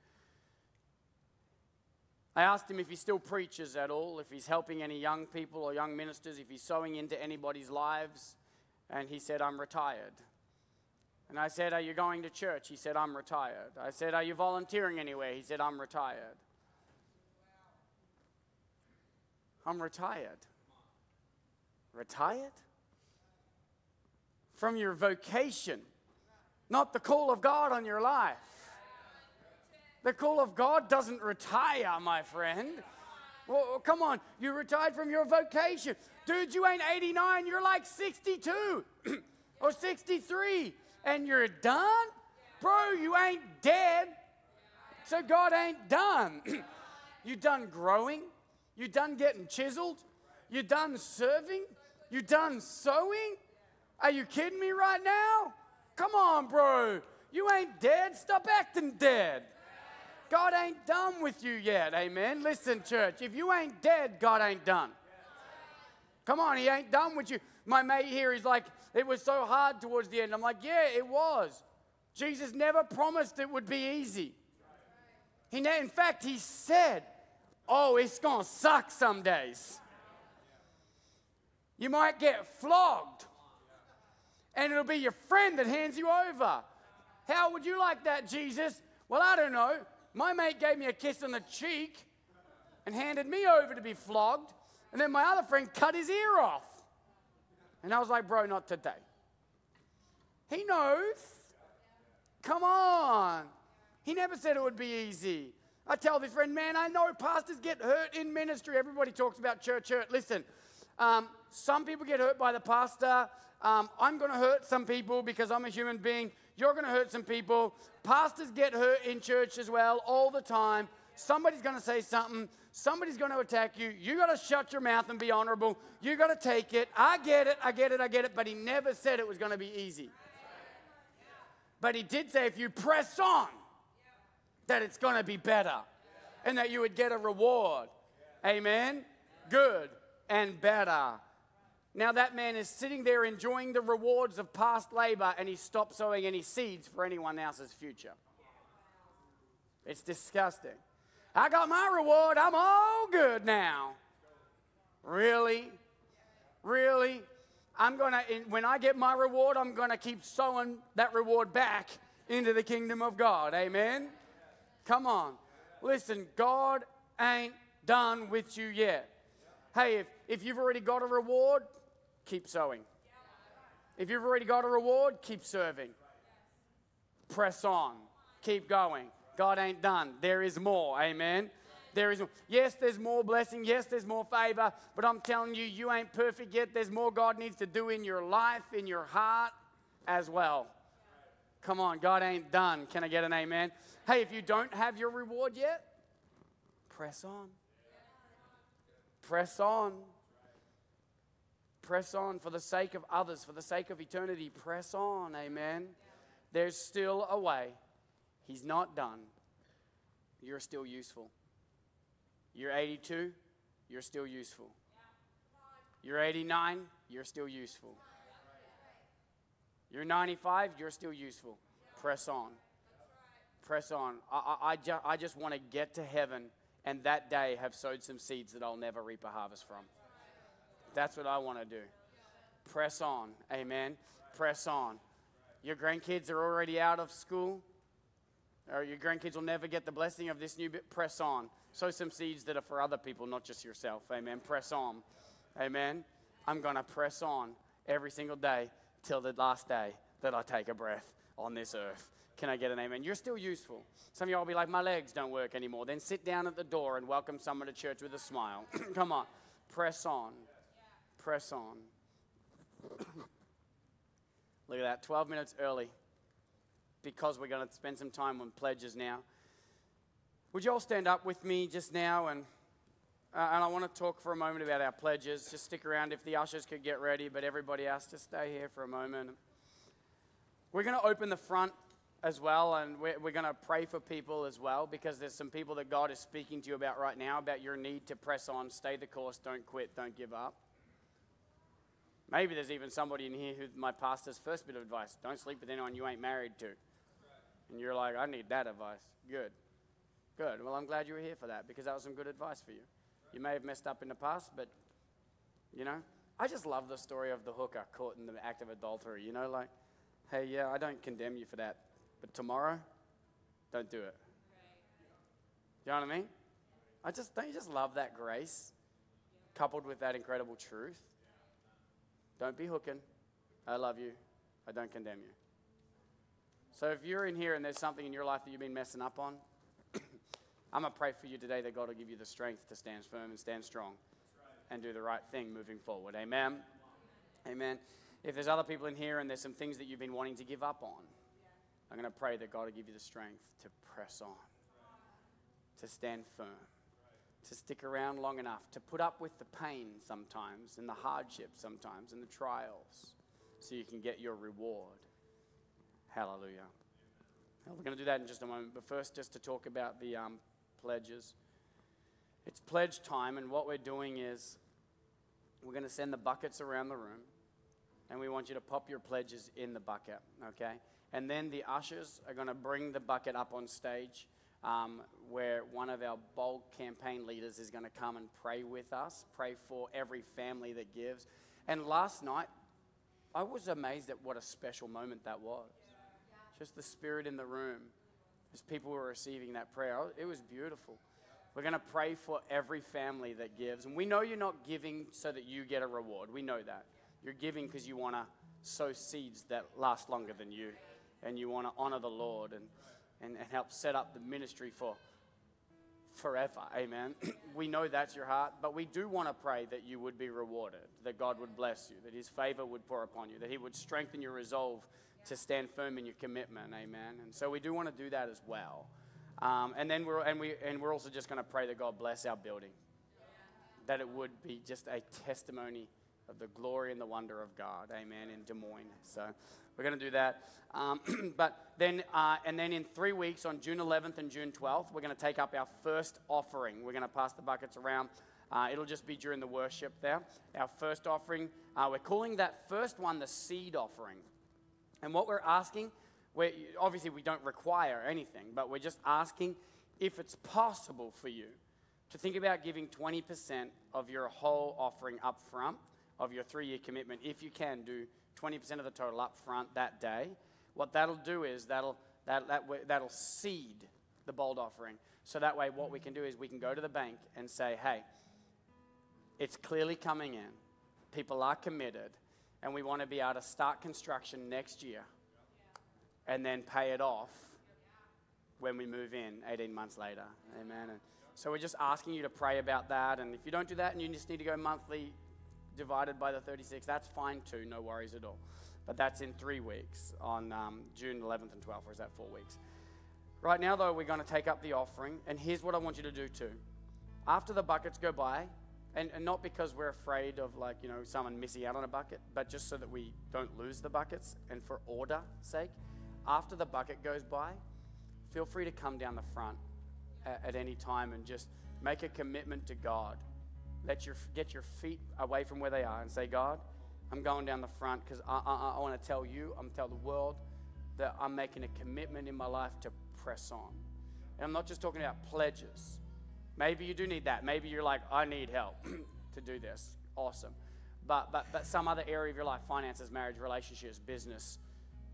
I asked him if he still preaches at all, if he's helping any young people or young ministers, if he's sowing into anybody's lives. And he said, I'm retired. And I said, Are you going to church? He said, I'm retired. I said, Are you volunteering anywhere? He said, I'm retired. I'm retired. Retired? From your vocation, not the call of God on your life. The call of God doesn't retire, my friend. Well, oh, come on, you retired from your vocation. Dude, you ain't 89, you're like 62 or 63, and you're done? Bro, you ain't dead. So God ain't done. you done growing? You done getting chiseled? You done serving? You done sowing? Are you kidding me right now? Come on, bro. You ain't dead. Stop acting dead. God ain't done with you yet. Amen. Listen, church, if you ain't dead, God ain't done. Come on, He ain't done with you. My mate here, he's like, it was so hard towards the end. I'm like, yeah, it was. Jesus never promised it would be easy. He, in fact, He said, oh, it's going to suck some days. You might get flogged, and it'll be your friend that hands you over. How would you like that, Jesus? Well, I don't know. My mate gave me a kiss on the cheek and handed me over to be flogged, and then my other friend cut his ear off. And I was like, bro, not today. He knows. Come on. He never said it would be easy. I tell this friend, man, I know pastors get hurt in ministry. Everybody talks about church hurt. Listen, um, some people get hurt by the pastor. Um, I'm going to hurt some people because I'm a human being. You're going to hurt some people. Pastors get hurt in church as well all the time. Somebody's going to say something. Somebody's going to attack you. You got to shut your mouth and be honorable. You got to take it. I get it. I get it. I get it. But he never said it was going to be easy. But he did say if you press on, that it's going to be better and that you would get a reward. Amen. Good and better. Now that man is sitting there enjoying the rewards of past labor and he stopped sowing any seeds for anyone else's future. It's disgusting. I got my reward. I'm all good now. Really? Really? I'm going to, when I get my reward, I'm going to keep sowing that reward back into the kingdom of God. Amen? Come on. Listen, God ain't done with you yet. Hey, if, if you've already got a reward, keep sowing. If you've already got a reward, keep serving. Press on. Keep going. God ain't done. There is more. Amen. There is yes, there's more blessing. Yes, there's more favor. But I'm telling you, you ain't perfect yet. There's more God needs to do in your life, in your heart as well. Come on, God ain't done. Can I get an amen? Hey, if you don't have your reward yet, press on. Press on Press on for the sake of others, for the sake of eternity. Press on. Amen. There's still a way. He's not done. You're still useful. You're 82, you're still useful. You're 89, you're still useful. You're 95, you're still useful. Press on. Press on. I, I, I, ju- I just want to get to heaven and that day have sowed some seeds that I'll never reap a harvest from. That's what I want to do. Press on. Amen. Press on. Your grandkids are already out of school, or your grandkids will never get the blessing of this new bit. Press on. Sow some seeds that are for other people, not just yourself. Amen. Press on. Amen. I'm going to press on every single day till the last day that I take a breath on this earth. Can I get an amen? You're still useful. Some of y'all will be like, my legs don't work anymore. Then sit down at the door and welcome someone to church with a smile. Come on. Press on. Press on. Look at that. 12 minutes early because we're going to spend some time on pledges now. Would you all stand up with me just now? And, uh, and I want to talk for a moment about our pledges. Just stick around if the ushers could get ready, but everybody else to stay here for a moment. We're going to open the front as well, and we're, we're going to pray for people as well because there's some people that God is speaking to you about right now about your need to press on, stay the course, don't quit, don't give up. Maybe there's even somebody in here who my pastor's first bit of advice don't sleep with anyone you ain't married to. And you're like, I need that advice. Good. Good. Well, I'm glad you were here for that because that was some good advice for you. You may have messed up in the past, but, you know, I just love the story of the hooker caught in the act of adultery. You know, like, hey, yeah, I don't condemn you for that, but tomorrow, don't do it. You know what I mean? I just, don't you just love that grace coupled with that incredible truth? Don't be hooking. I love you. I don't condemn you. So if you're in here and there's something in your life that you've been messing up on, I'm going to pray for you today that God will give you the strength to stand firm and stand strong and do the right thing moving forward. Amen. Amen. If there's other people in here and there's some things that you've been wanting to give up on, I'm going to pray that God will give you the strength to press on, to stand firm, to stick around long enough, to put up with the pain sometimes and the hardship sometimes and the trials so you can get your reward. Hallelujah. Well, we're going to do that in just a moment, but first, just to talk about the um, pledges. It's pledge time, and what we're doing is we're going to send the buckets around the room, and we want you to pop your pledges in the bucket, okay? And then the ushers are going to bring the bucket up on stage. Um, where one of our bold campaign leaders is going to come and pray with us, pray for every family that gives. And last night, I was amazed at what a special moment that was. Just the spirit in the room as people were receiving that prayer. It was beautiful. We're going to pray for every family that gives. And we know you're not giving so that you get a reward. We know that. You're giving because you want to sow seeds that last longer than you. And you want to honor the Lord and, and, and help set up the ministry for forever. Amen. we know that's your heart, but we do want to pray that you would be rewarded, that God would bless you, that His favor would pour upon you, that He would strengthen your resolve to stand firm in your commitment. Amen. And so we do want to do that as well. Um, and then we're and we and we're also just going to pray that God bless our building, that it would be just a testimony of the glory and the wonder of God. Amen. In Des Moines. So we're going to do that. Um, but then, uh, and then in three weeks, on June 11th and June 12th, we're going to take up our first offering. We're going to pass the buckets around. Uh, it'll just be during the worship there. Our first offering, uh, we're calling that first one the seed offering. And what we're asking, we're, obviously we don't require anything, but we're just asking if it's possible for you to think about giving 20% of your whole offering up front of your three year commitment. If you can, do 20% of the total up front that day. What that'll do is that'll, that, that, that'll seed the bold offering. So that way, what we can do is we can go to the bank and say, hey, it's clearly coming in. People are committed and we want to be able to start construction next year and then pay it off when we move in 18 months later. Amen. And so we're just asking you to pray about that. And if you don't do that and you just need to go monthly divided by the 36, that's fine too, no worries at all. But that's in three weeks on um, June 11th and 12th, or is that four weeks? Right now, though, we're going to take up the offering. And here's what I want you to do too. After the buckets go by, And, and not because we're afraid of like, you know, someone missing out on a bucket, but just so that we don't lose the buckets and for order sake, after the bucket goes by, feel free to come down the front at, at any time and just make a commitment to God. Let your get your feet away from where they are and say, God, I'm going down the front because I, I, I want to tell you, I'm tell the world that I'm making a commitment in my life to press on. And I'm not just talking about pledges. Maybe you do need that. Maybe you're like, I need help to do this. Awesome. But, but, but some other area of your life, finances, marriage, relationships, business,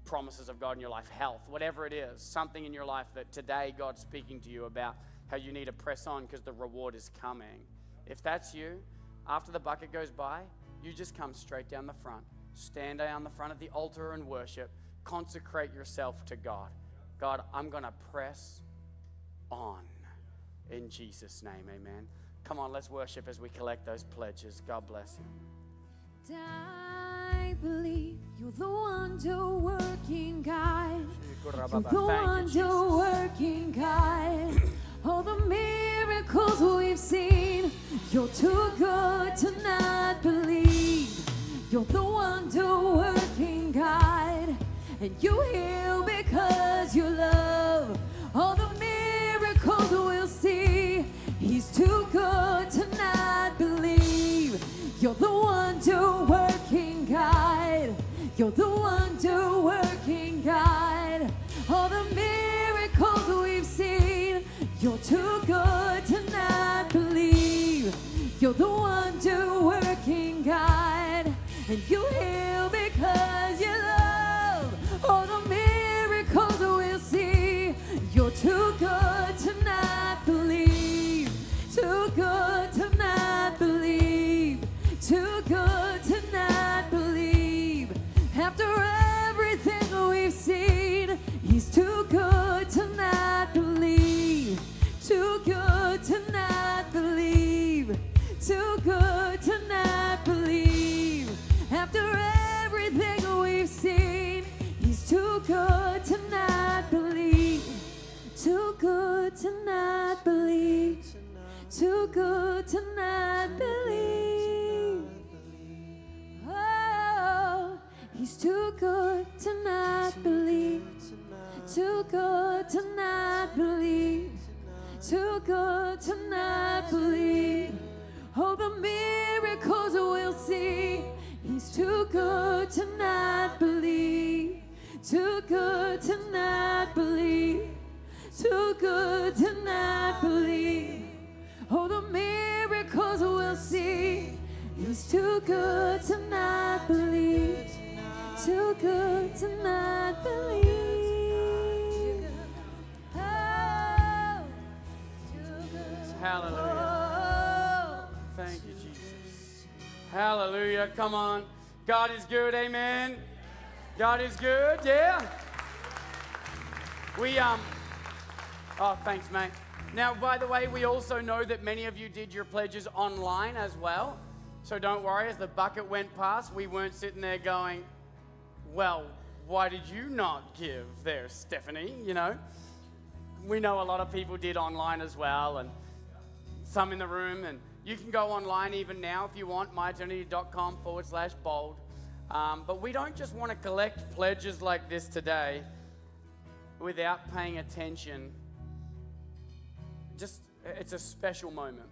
promises of God in your life, health, whatever it is, something in your life that today God's speaking to you about how you need to press on because the reward is coming. If that's you, after the bucket goes by, you just come straight down the front, stand down the front of the altar and worship, consecrate yourself to God. God, I'm going to press on in Jesus' name. Amen. Come on, let's worship as we collect those pledges. God bless you. I believe you're the wonder working God. You're the wonder-working God. All the miracles we've seen, you're too good to not believe. You're the wonder working God, and you heal because you love. All the miracles we'll see, He's too good to not believe. You're the wonder working God. You're the wonder working God. All the miracles we've seen, you're too good to not believe. You're the wonder working God, and you heal because you love. All the miracles we'll see, you're too good to not believe. Too good to not believe. Too good to not believe. After everything we've seen, he's too good to not believe. Too good to not believe. Too good to not believe. After too good to not believe. Too good to not believe. Too good to not believe. Oh, the miracles we'll see. It's too good to not believe. Too good to not believe. Oh. Hallelujah. Thank you, Jesus. Hallelujah. Come on. God is good. Amen. God is good. Yeah. We, um, oh, thanks, mate. Now, by the way, we also know that many of you did your pledges online as well. So don't worry, as the bucket went past, we weren't sitting there going, well, why did you not give there, Stephanie? You know, we know a lot of people did online as well, and some in the room, and you can go online even now if you want, myeternity.com forward slash bold. Um, but we don't just want to collect pledges like this today without paying attention. Just, it's a special moment.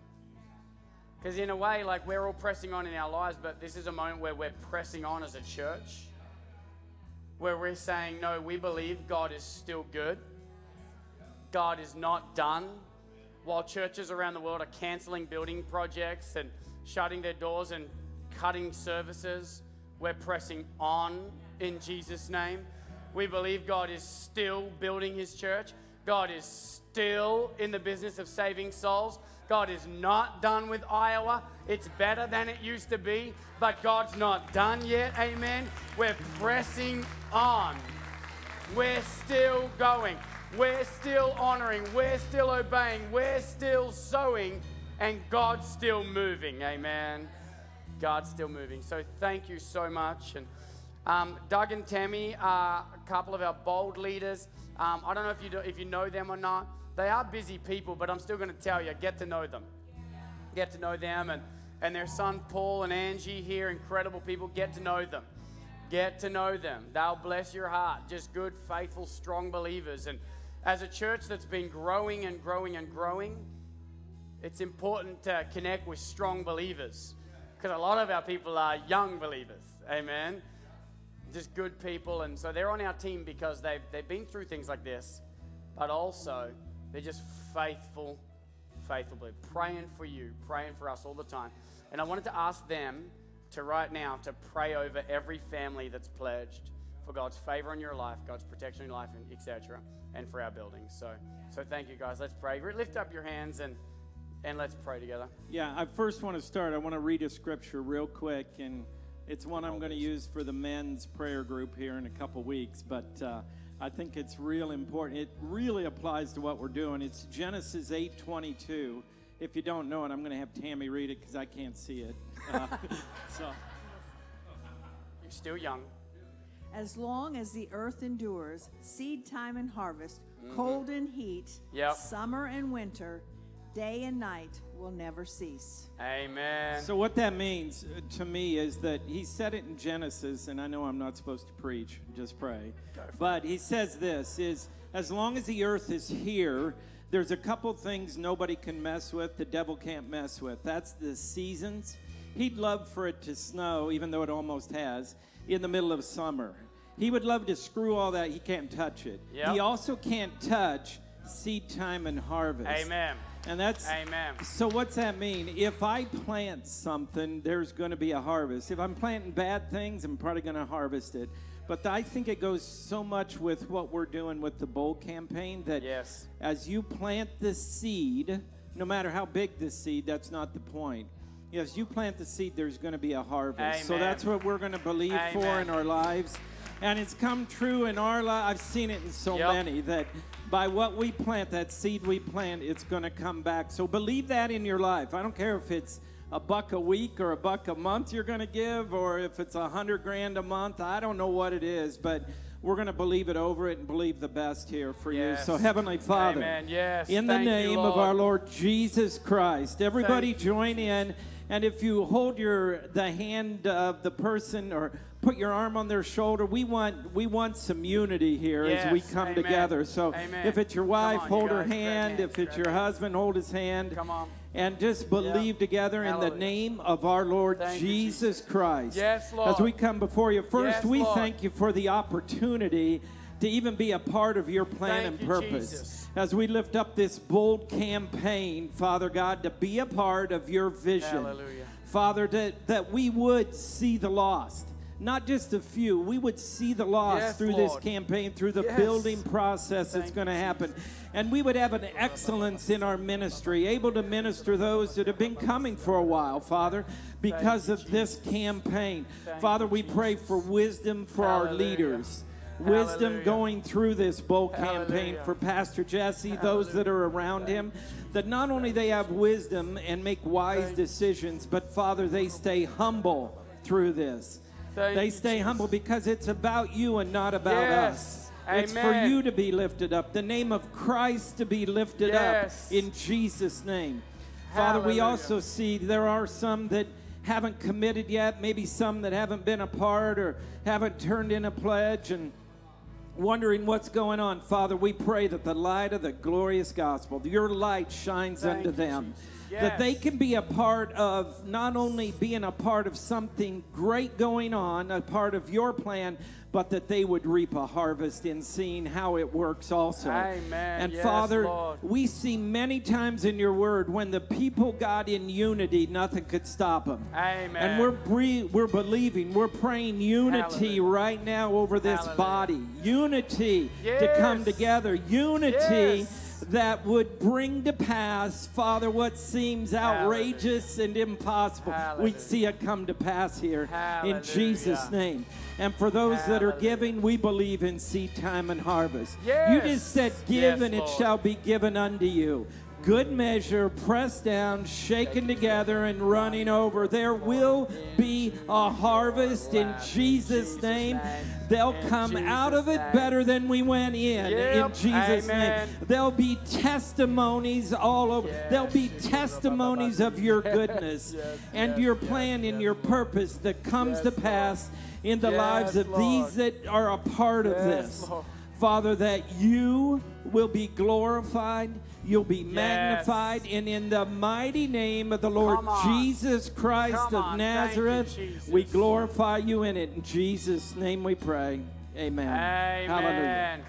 Because in a way, like we're all pressing on in our lives, but this is a moment where we're pressing on as a church, where we're saying, no, we believe God is still good. God is not done. While churches around the world are canceling building projects and shutting their doors and cutting services, we're pressing on in Jesus' name. We believe God is still building his church. God is still in the business of saving souls. God is not done with Iowa. It's better than it used to be, but God's not done yet. Amen. We're pressing on. We're still going. We're still honoring. We're still obeying. We're still sowing. And God's still moving. Amen. God's still moving. So thank you so much. And um, Doug and Tammy are a couple of our bold leaders. Um, I don't know if you, do, if you know them or not. They are busy people, but I'm still going to tell you get to know them. Get to know them. And and their son Paul and Angie here, incredible people. Get to know them. Get to know them. They'll bless your heart. Just good, faithful, strong believers. And as a church that's been growing and growing and growing, it's important to connect with strong believers because a lot of our people are young believers. Amen. Just good people. And so they're on our team because they've, they've been through things like this, but also they're just faithful, faithful, believers. praying for you, praying for us all the time. And I wanted to ask them to right now to pray over every family that's pledged for God's favor in your life, God's protection in your life, and etc., and for our building. So, so thank you guys. Let's pray. Lift up your hands and and let's pray together. Yeah, I first want to start. I want to read a scripture real quick, and it's one I'm going to use for the men's prayer group here in a couple weeks. But uh, I think it's real important. It really applies to what we're doing. It's Genesis 8:22. If you don't know it, I'm going to have Tammy read it because I can't see it. Uh, so. You're still young. As long as the earth endures, seed time and harvest, mm-hmm. cold and heat, yep. summer and winter, day and night will never cease. Amen. So, what that means uh, to me is that he said it in Genesis, and I know I'm not supposed to preach, just pray. But he says this is as long as the earth is here, there's a couple things nobody can mess with, the devil can't mess with. That's the seasons. He'd love for it to snow, even though it almost has, in the middle of summer. He would love to screw all that. He can't touch it. Yep. He also can't touch seed time and harvest. Amen. And that's Amen. So what's that mean? If I plant something, there's going to be a harvest. If I'm planting bad things, I'm probably going to harvest it. But I think it goes so much with what we're doing with the bold campaign that yes. as you plant the seed, no matter how big the seed, that's not the point. Yes, you plant the seed, there's going to be a harvest. Amen. So that's what we're going to believe Amen. for in our lives. And it's come true in our life. I've seen it in so yep. many that by what we plant, that seed we plant, it's going to come back. So believe that in your life. I don't care if it's a buck a week or a buck a month you're going to give, or if it's a hundred grand a month. I don't know what it is, but we're going to believe it over it and believe the best here for yes. you. So, Heavenly Father, Amen. Yes. in the Thank name you, of our Lord Jesus Christ, everybody Thank join in. And if you hold your the hand of the person or put your arm on their shoulder, we want we want some unity here yes, as we come amen. together. So amen. if it's your wife, on, hold you her hand. If it's your husband, hold his hand. Come on. And just believe yep. together in Hallelujah. the name of our Lord Jesus, Jesus Christ. Yes, Lord. As we come before you, first yes, we Lord. thank you for the opportunity to even be a part of your plan thank and you, purpose. Jesus as we lift up this bold campaign, Father God, to be a part of your vision. Hallelujah. Father, that, that we would see the lost. Not just a few, we would see the lost yes, through Lord. this campaign, through the yes. building process Thank that's going to happen. And we would have an excellence in our ministry, able to minister those that have been coming for a while, Father, because of this campaign. Father, we pray for wisdom for our leaders wisdom Hallelujah. going through this bold campaign Hallelujah. for Pastor Jesse, Hallelujah. those that are around him, that not only they have wisdom and make wise decisions, but Father, they stay humble through this. Thank they stay humble because it's about you and not about Yes. us. It's for you to be lifted up, the name of Christ to be lifted Yes. up in Jesus' name. Father, we also see there are some that haven't committed yet, maybe some that haven't been a part or haven't turned in a pledge and wondering what's going on. Father, we pray that the light of the glorious gospel, your light shines Thank unto them. Jesus. That they can be a part of not only being a part of something great going on, a part of your plan, but that they would reap a harvest in seeing how it works also. Amen. And Yes, Father, Lord. we see many times in your word when the people got in unity, nothing could stop them. Amen. And we're bre- we're believing, we're praying unity Hallelujah. right now over this Hallelujah. body. Unity to come together. Unity Yes. That would bring to pass, Father, what seems outrageous and impossible. Hallelujah. We'd see it come to pass here Hallelujah. in Jesus' name. And for those that are giving, we believe in seed time and harvest. You just said, Give Yes, and it shall be given unto you. Good measure, pressed down, shaken together, and running over. There will be a harvest in Jesus' name. They'll come out of it better than we went in. In Jesus' name. There'll be testimonies all over. There'll be testimonies of your goodness and your plan and your purpose that comes to pass in the lives of these that are a part of this. Father, that you will be glorified, you'll be magnified, and in the mighty name of the Lord Jesus Christ Come of on. You, Nazareth, Jesus. we glorify you in it. In Jesus' name we pray. Amen. Hallelujah.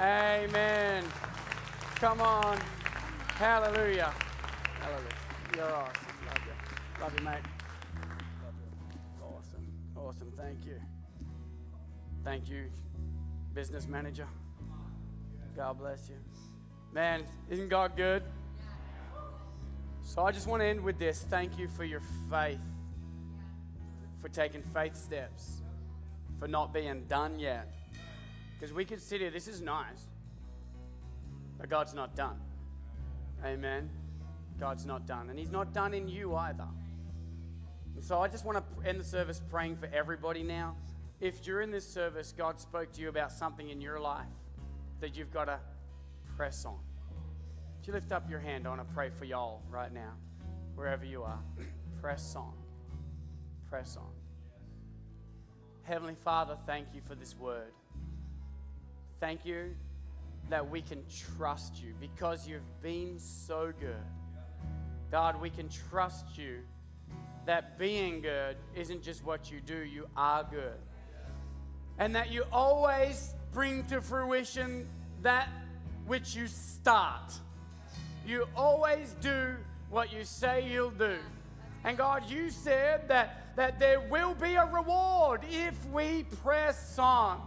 Amen. Amen. Come on. Hallelujah. Hallelujah. You're awesome. Love you. Love you, mate. Love you. Awesome. Awesome. Thank you. Thank you, business manager. God bless you. Man, isn't God good? So I just want to end with this. Thank you for your faith, for taking faith steps, for not being done yet. Because we could sit here, this is nice, but God's not done. Amen. God's not done. And He's not done in you either. And so I just want to end the service praying for everybody now. If during this service God spoke to you about something in your life that you've got to press on, would you lift up your hand? I want to pray for y'all right now, wherever you are. press on. Press on. Heavenly Father, thank you for this word. Thank you that we can trust you because you've been so good. God, we can trust you that being good isn't just what you do, you are good. And that you always bring to fruition that which you start. You always do what you say you'll do. And God, you said that, that there will be a reward if we press on.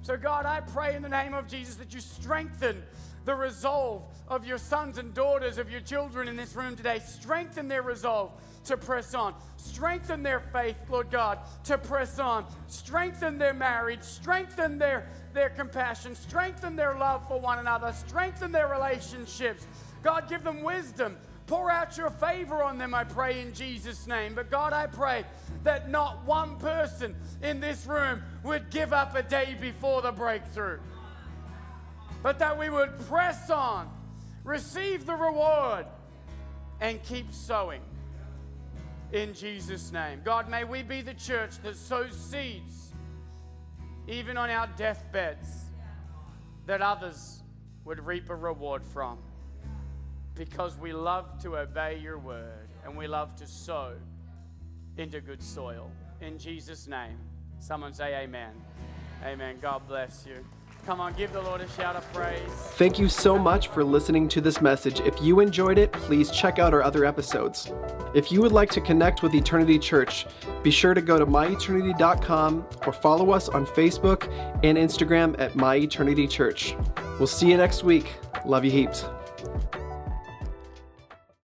So, God, I pray in the name of Jesus that you strengthen the resolve of your sons and daughters, of your children in this room today. Strengthen their resolve to press on. Strengthen their faith, Lord God, to press on. Strengthen their marriage. Strengthen their, their compassion. Strengthen their love for one another. Strengthen their relationships. God, give them wisdom. Pour out your favor on them, I pray, in Jesus' name. But God, I pray that not one person in this room would give up a day before the breakthrough, but that we would press on, receive the reward, and keep sowing. In Jesus' name. God, may we be the church that sows seeds, even on our deathbeds, that others would reap a reward from because we love to obey your word and we love to sow into good soil. In Jesus' name. Someone say amen. Amen. God bless you. Come on, give the Lord a shout of praise. Thank you so much for listening to this message. If you enjoyed it, please check out our other episodes. If you would like to connect with Eternity Church, be sure to go to myeternity.com or follow us on Facebook and Instagram at My Eternity Church. We'll see you next week. Love you heaps.